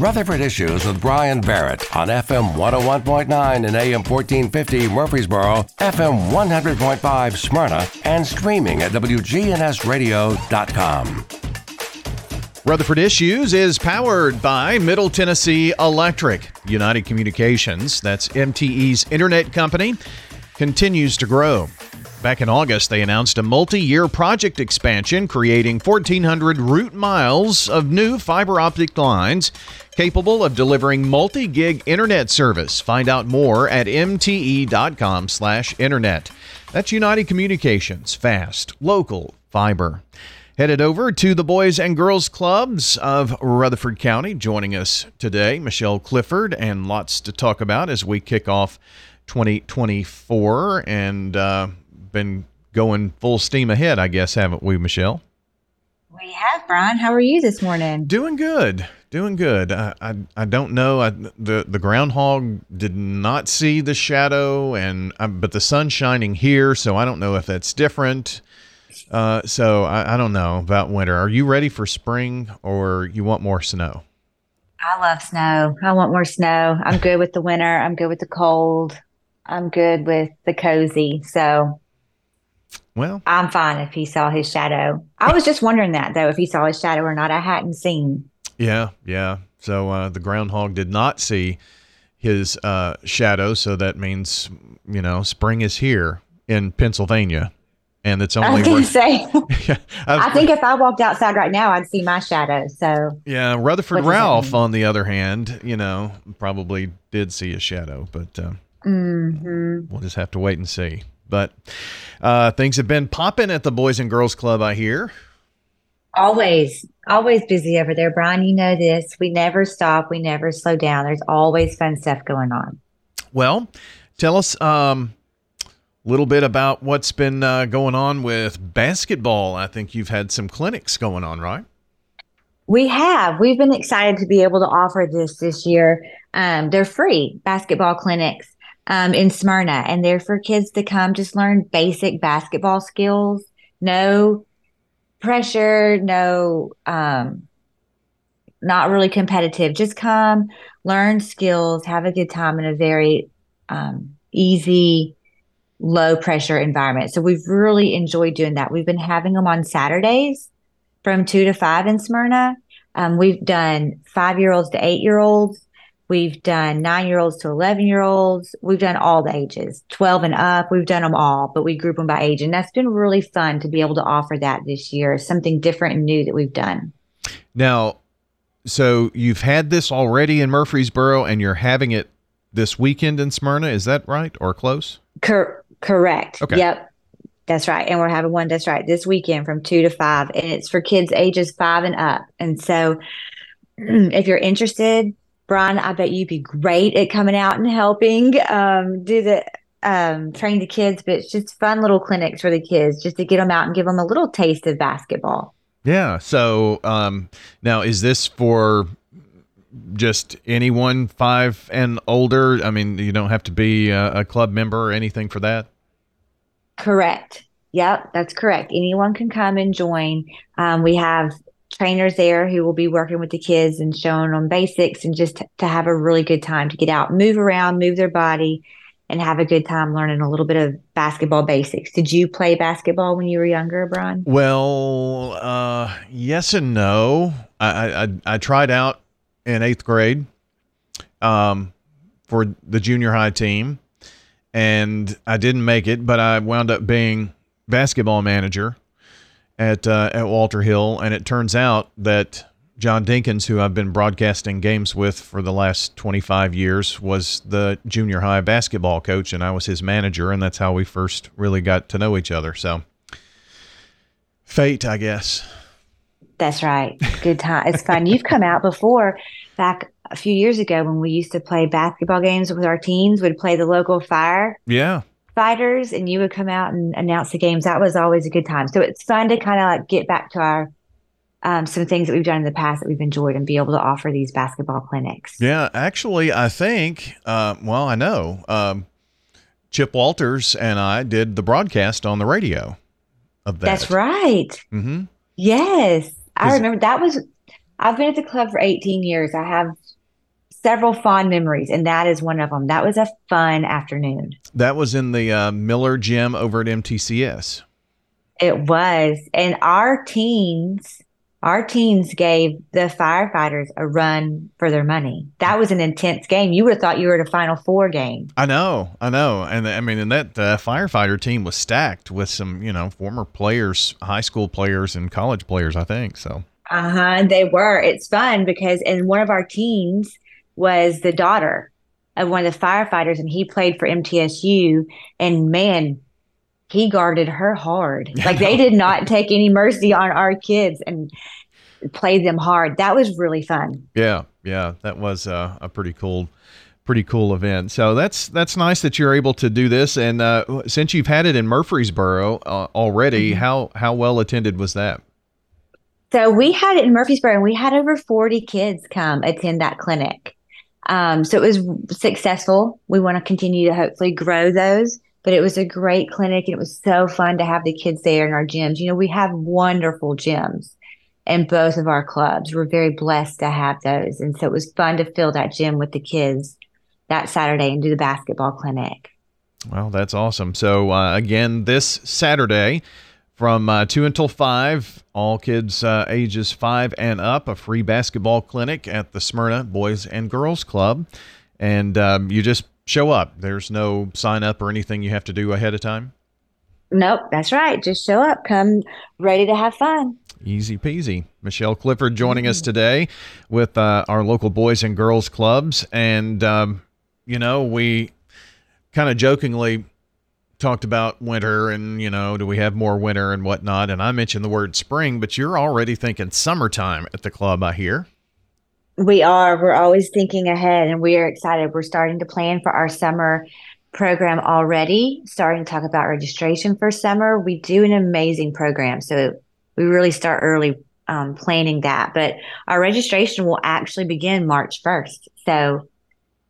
Rutherford Issues with Bryan Barrett on FM 101.9 and AM 1450 Murfreesboro, FM 100.5 Smyrna, and streaming at WGNSradio.com. Rutherford Issues is powered by Middle Tennessee Electric. United Communications, that's MTE's internet company, continues to grow. Back in August, they announced a multi year project expansion creating 1,400 route miles of new fiber optic lines capable of delivering multi gig internet service. Find out more at mte.com slash internet. That's United Communications, fast, local, fiber. Headed over to the Boys and Girls Clubs of Rutherford County. Joining us today, Michelle Clifford, and lots to talk about as we kick off 2024. And uh, been going full steam ahead, I guess, haven't we, Michelle? We have, Bryan. How are you this morning? Doing good. Doing good. I, I, I don't know. I, the the groundhog did not see the shadow, and I, but the sun's shining here, so I don't know if that's different. Uh, so I, I don't know about winter. Are you ready for spring, or you want more snow? I love snow. I want more snow. I'm good with the winter. I'm good with the cold. I'm good with the cozy. So well, I'm fine if he saw his shadow. I was just wondering that though, if he saw his shadow or not. I hadn't seen. Yeah, yeah. So uh, the groundhog did not see his uh, shadow, so that means you know spring is here in Pennsylvania, and it's only. I was going to say. yeah, I, I, think if I walked outside right now, I'd see my shadow. So. Yeah, Rutherford Ralph, on the other hand, you know, probably did see a shadow, but uh, mm-hmm. we'll just have to wait and see. But uh, things have been popping at the Boys and Girls Club, I hear. Always, always busy over there, Bryan. You know this. We never stop. We never slow down. There's always fun stuff going on. Well, tell us um, a little bit about what's been uh, going on with basketball. I think you've had some clinics going on, right? We have. We've been excited to be able to offer this this year. Um, they're free basketball clinics um, in Smyrna, and they're for kids to come just learn basic basketball skills. No pressure, no, um, not really competitive. Just come, learn skills, have a good time in a very um, easy, low pressure environment. So we've really enjoyed doing that. We've been having them on Saturdays from two to five in Smyrna. Um, we've done five year olds to eight year olds. We've done nine year olds to 11 year olds. We've done all the ages, 12 and up. We've done them all, but we group them by age. And that's been really fun to be able to offer that this year, something different and new that we've done. Now, so you've had this already in Murfreesboro and you're having it this weekend in Smyrna. Is that right or close? Cor- correct. Okay. Yep. That's right. And we're having one, that's right, this weekend from two to five. And it's for kids ages five and up. And so if you're interested, Bryan, I bet you'd be great at coming out and helping um, do the um, train the kids, but it's just fun little clinics for the kids just to get them out and give them a little taste of basketball. Yeah. So um, now, is this for just anyone five and older? I mean, you don't have to be a, a club member or anything for that. Correct. Yep, that's correct. Anyone can come and join. Um, we have trainers there who will be working with the kids and showing them basics and just to have a really good time to get out, move around, move their body, and have a good time learning a little bit of basketball basics. Did you play basketball when you were younger, Bryan? Well, uh, yes and no. I, I, I tried out in eighth grade um, for the junior high team, and I didn't make it, but I wound up being basketball manager at uh, at Walter Hill, and it turns out that John Dinkins, who I've been broadcasting games with for the last 25 years, was the junior high basketball coach, and I was his manager, and that's how we first really got to know each other. So, fate, I guess. That's right. Good time. It's fun. You've come out before, back a few years ago when we used to play basketball games with our teams. Would play the local fire. Yeah fighters and you would come out and announce the games. That was always a good time. So it's fun to kind of like get back to our um, some things that we've done in the past that we've enjoyed and be able to offer these basketball clinics. Yeah, actually, I think, uh, well, I know um, Chip Walters and I did the broadcast on the radio of that. That's right. Mm-hmm. Yes, I remember that was I've been at the club for 18 years. I have several fond memories, and that is one of them. That was a fun afternoon. That was in the uh, Miller Gym over at MTCS. It was. And our teens, our teens gave the firefighters a run for their money. That was an intense game. You would have thought you were at a Final Four game. I know, I know, and I mean, and that uh, firefighter team was stacked with some, you know, former players, high school players, and college players. I think so. Uh huh. They were. It's fun because, and one of our teens was the daughter of one of the firefighters, and he played for MTSU. And man, he guarded her hard. Like they did not take any mercy on our kids and played them hard. That was really fun. Yeah, yeah, that was uh, a pretty cool pretty cool event. So that's that's nice that you're able to do this. And uh, since you've had it in Murfreesboro uh, already, mm-hmm. how how well attended was that? So we had it in Murfreesboro, and we had over 40 kids come attend that clinic. Um, so it was successful. We want to continue to hopefully grow those, but it was a great clinic and it was so fun to have the kids there in our gyms. You know, we have wonderful gyms in both of our clubs. We're very blessed to have those. And so it was fun to fill that gym with the kids that Saturday and do the basketball clinic. Well, that's awesome. So, uh, again, this Saturday, from uh, 2 until 5, all kids uh, ages 5 and up, a free basketball clinic at the Smyrna Boys and Girls Club. And um, you just show up. There's no sign up or anything you have to do ahead of time? Nope, that's right. Just show up. Come ready to have fun. Easy peasy. Michelle Clifford joining us today with uh, our local boys and girls clubs. And, um, you know, we kind of jokingly talked about winter and you know do we have more winter and whatnot? And i mentioned the word spring but you're already thinking summertime at the club i hear. We are. We're always thinking ahead and we are excited. We're starting to plan for our summer program already starting to talk about registration for summer. We do an amazing program so we really start early um, planning that. But our registration will actually begin march 1st so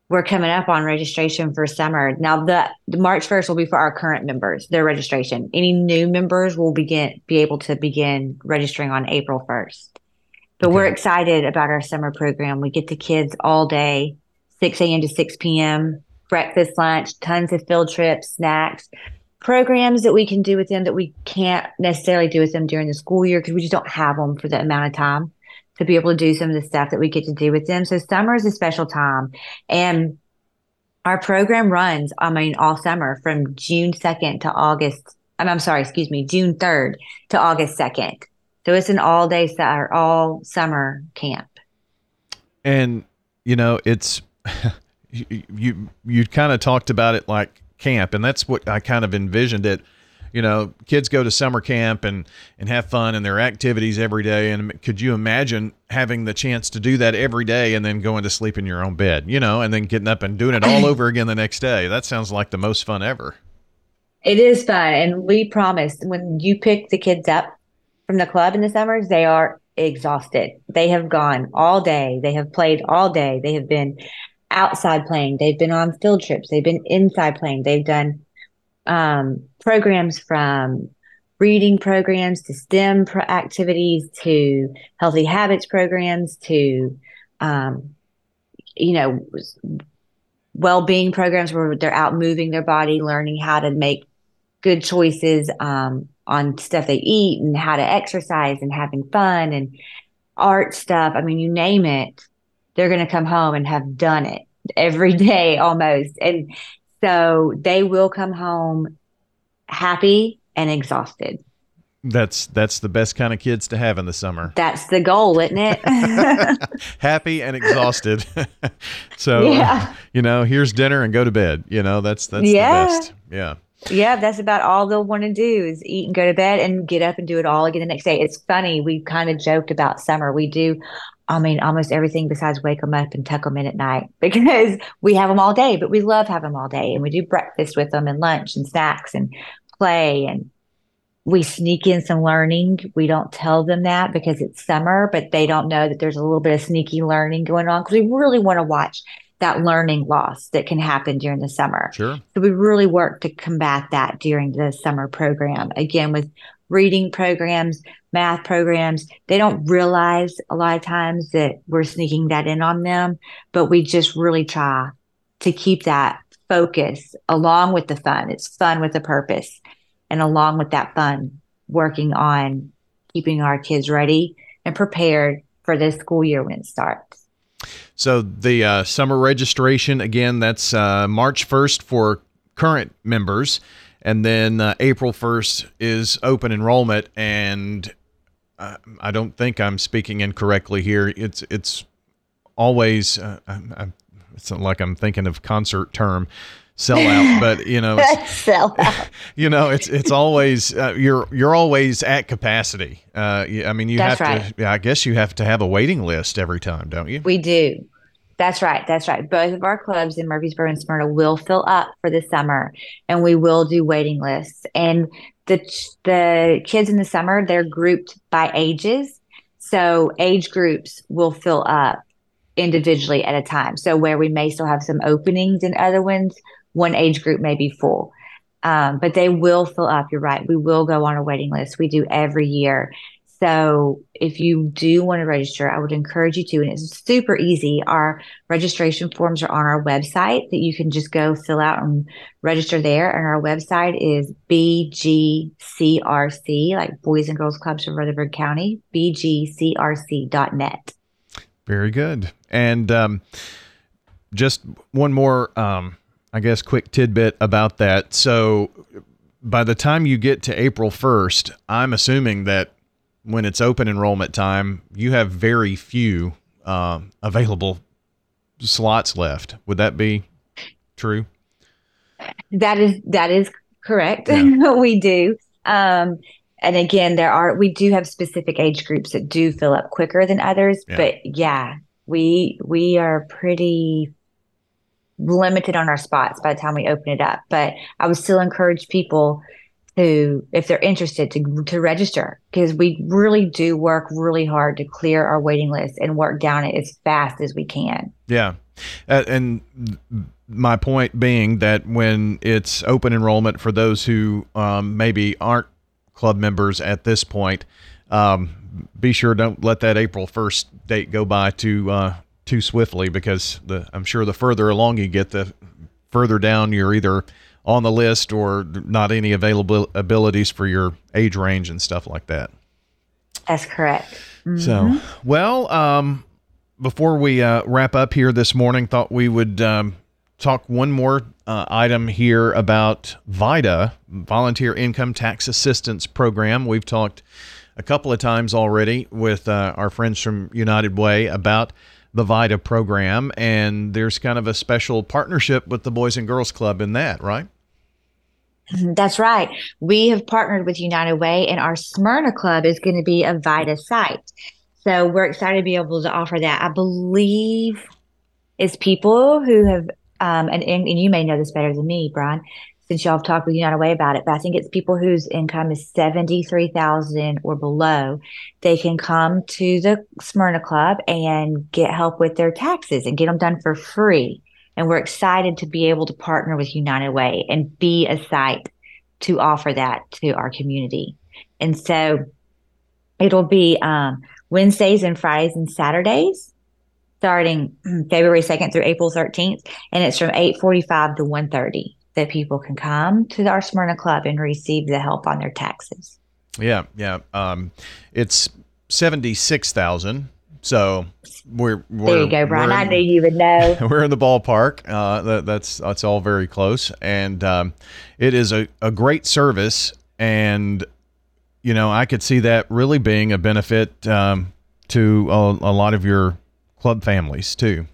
we're coming up on registration for summer. Now the, the, March 1st will be for our current members, their registration. Any new members will begin be able to begin registering on April 1st. But okay. we're excited about our summer program. We get the kids all day, 6 a.m. to 6 p.m., breakfast, lunch, tons of field trips, snacks, programs that we can do with them that we can't necessarily do with them during the school year because we just don't have them for the amount of time to be able to do some of the stuff that we get to do with them. So summer is a special time. And our program runs, I mean, all summer from June 2nd to August. I'm, I'm sorry, excuse me, June 3rd to August 2nd. So it's an all day or all summer camp. And, you know, it's, you, you, you kind of talked about it like camp, and that's what I kind of envisioned it you know, kids go to summer camp and and have fun and their activities every day. And could you imagine having the chance to do that every day and then going to sleep in your own bed, you know, and then getting up and doing it all over again the next day? That sounds like the most fun ever. It is fun, and we promise when you pick the kids up from the club in the summers, they are exhausted. They have gone all day. They have played all day. They have been outside playing. They've been on field trips. They've been inside playing. They've done um, programs from reading programs to STEM pro- activities to healthy habits programs to, um, you know, well-being programs where they're out moving their body, learning how to make good choices um, on stuff they eat and how to exercise and having fun and art stuff. I mean, you name it, they're going to come home and have done it every day almost. And so they will come home happy and exhausted. That's that's the best kind of kids to have in the summer. That's the goal, isn't it? Happy and exhausted. so yeah. Uh, you know, here's dinner and go to bed. You know, that's that's yeah. the best. Yeah. Yeah, that's about all they'll want to do is eat and go to bed and get up and do it all again the next day. It's funny. We kind of joked about summer. We do I mean, almost everything besides wake them up and tuck them in at night because we have them all day, but we love having them all day. And we do breakfast with them and lunch and snacks and play. And we sneak in some learning. We don't tell them that because it's summer, but they don't know that there's a little bit of sneaky learning going on because we really want to watch that learning loss that can happen during the summer. Sure. So we really work to combat that during the summer program. Again, with reading programs, math programs. They don't realize a lot of times that we're sneaking that in on them, but we just really try to keep that focus along with the fun. It's fun with a purpose. And along with that fun, working on keeping our kids ready and prepared for the school year when it starts. So the uh, summer registration again, that's uh, March 1st for current members, and then uh, April 1st is open enrollment. And uh, I don't think I'm speaking incorrectly here. It's it's always uh, I, I, it's not like I'm thinking of concert term sell out but you know sell out you know it's it's always uh, you're you're always at capacity uh, i mean you That's have right. to i guess you have to have a waiting list every time don't you we do that's right that's right both of our clubs in murfreesboro and smyrna will fill up for the summer and we will do waiting lists and the the kids in the summer they're grouped by ages so age groups will fill up individually at a time so where we may still have some openings in other ones one age group may be full. Um, but they will fill up. You're right. We will go on a waiting list. We do every year. So if you do want to register, I would encourage you to. And it's super easy. Our registration forms are on our website that you can just go fill out and register there. And our website is BGCRC, like Boys and Girls Clubs of Rutherford County, BGCRC.net. Very good. And um, just one more, um, I guess, quick tidbit about that. So by the time you get to April 1st, I'm assuming that when it's open enrollment time, you have very few uh, available slots left. Would that be true? That is that is correct. Yeah. we do. Um, and again, there are we do have specific age groups that do fill up quicker than others. Yeah. But yeah, we we are pretty limited on our spots by the time we open it up. But I would still encourage people to, if they're interested, to to register because we really do work really hard to clear our waiting list and work down it as fast as we can. Yeah, uh, and my point being that when it's open enrollment for those who um, maybe aren't club members at this point, um, be sure don't let that April first date go by too uh, too swiftly because the I'm sure the further along you get, the further down you're either on the list or not any available abilities for your age range and stuff like that. That's correct. Mm-hmm. So, well, um, before we uh, wrap up here this morning, thought we would um, talk one more uh, item here about VITA, Volunteer Income Tax Assistance Program. We've talked a couple of times already with uh, our friends from United Way about the VITA program, and there's kind of a special partnership with the Boys and Girls Club in that, right? That's right. We have partnered with United Way, and our Smyrna Club is going to be a VITA site. So we're excited to be able to offer that. I believe it's people who have, um, and, and you may know this better than me, Bryan, since y'all have talked with United Way about it, but I think it's people whose income is seventy three thousand or below. They can come to the Smyrna Club and get help with their taxes and get them done for free. And we're excited to be able to partner with United Way and be a site to offer that to our community. And so it'll be um, Wednesdays and Fridays and Saturdays starting February 2nd through April 13th. And it's from 845 to 1.30 that people can come to our Smyrna Club and receive the help on their taxes. Yeah, yeah. Um, it's 76,000 so we're, we're there you go, Bryan. I knew you would know. we're in the ballpark. Uh, that, that's that's all very close, and um, it is a, a great service. And you know, I could see that really being a benefit um, to a, a lot of your club families too.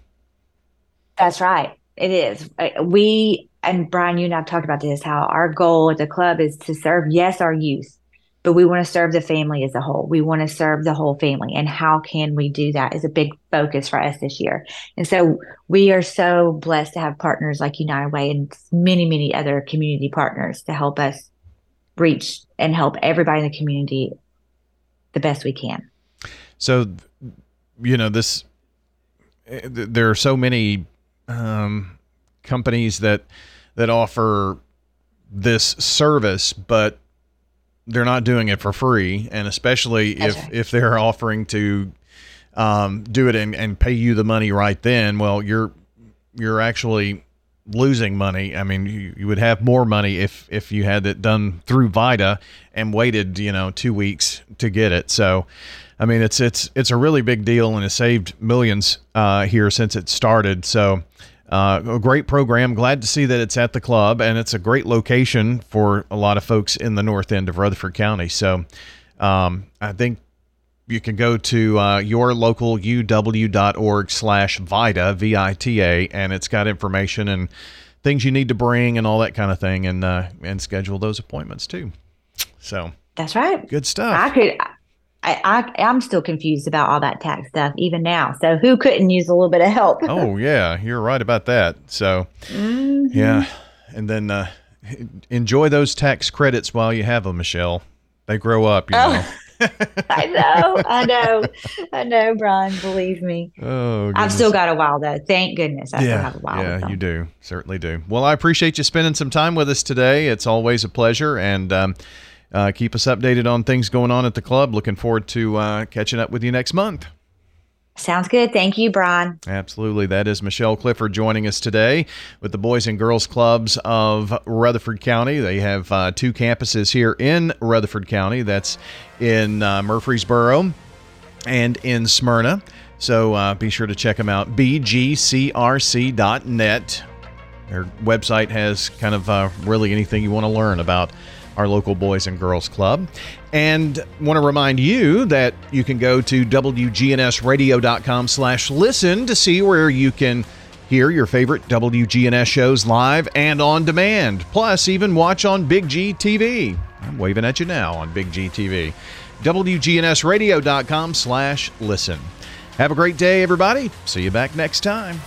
That's right. It is. Uh, we and Bryan, you and I've talked about this. How our goal at the club is to serve, yes, our youth, but we want to serve the family as a whole. We want to serve the whole family. And how can we do that is a big focus for us this year. And so we are so blessed to have partners like United Way and many, many other community partners to help us reach and help everybody in the community the best we can. So, you know, this, there are so many um, companies that, that offer this service, but they're not doing it for free, and especially That's if right. if they're offering to um, do it and, and pay you the money right then, well, you're you're actually losing money. I mean, you, you would have more money if if you had it done through Vita and waited, you know, two weeks to get it. So, I mean, it's it's it's a really big deal and it saved millions uh, here since it started. So. Uh, a great program. Glad to see that it's at the club, and it's a great location for a lot of folks in the north end of Rutherford County. So, um, I think you can go to uh, your local uw.org slash vita v-i-t-a and it's got information and things you need to bring and all that kind of thing and uh, and schedule those appointments too so That's right. good stuff I could. I, I I'm still confused about all that tax stuff even now. So who couldn't use a little bit of help? oh yeah you're right about that so Mhm. yeah and then uh, enjoy those tax credits while you have them michelle they grow up you Oh. know I know. I know. I know, Bryan. Believe me. oh I've still got a while though. Thank goodness. I still have a while. yeah, you do certainly do. Well, I appreciate you spending some time with us today. It's always a pleasure, and um, uh, keep us updated on things going on at the club. Looking forward to uh, catching up with you next month. Sounds good. Thank you, Bryan. Absolutely. That is Michelle Clifford joining us today with the Boys and Girls Clubs of Rutherford County. They have uh, two campuses here in Rutherford County. That's in uh, Murfreesboro and in Smyrna. So uh, be sure to check them out. bgcrc.net. Their website has kind of uh, really anything you want to learn about our local Boys and Girls Club. And want to remind you that you can go to wgnsradio.com slash listen to see where you can hear your favorite WGNS shows live and on demand. Plus, even watch on Big G TV. I'm waving at you now on Big G TV. WGNSradio.com slash listen. Have a great day, everybody. See you back next time.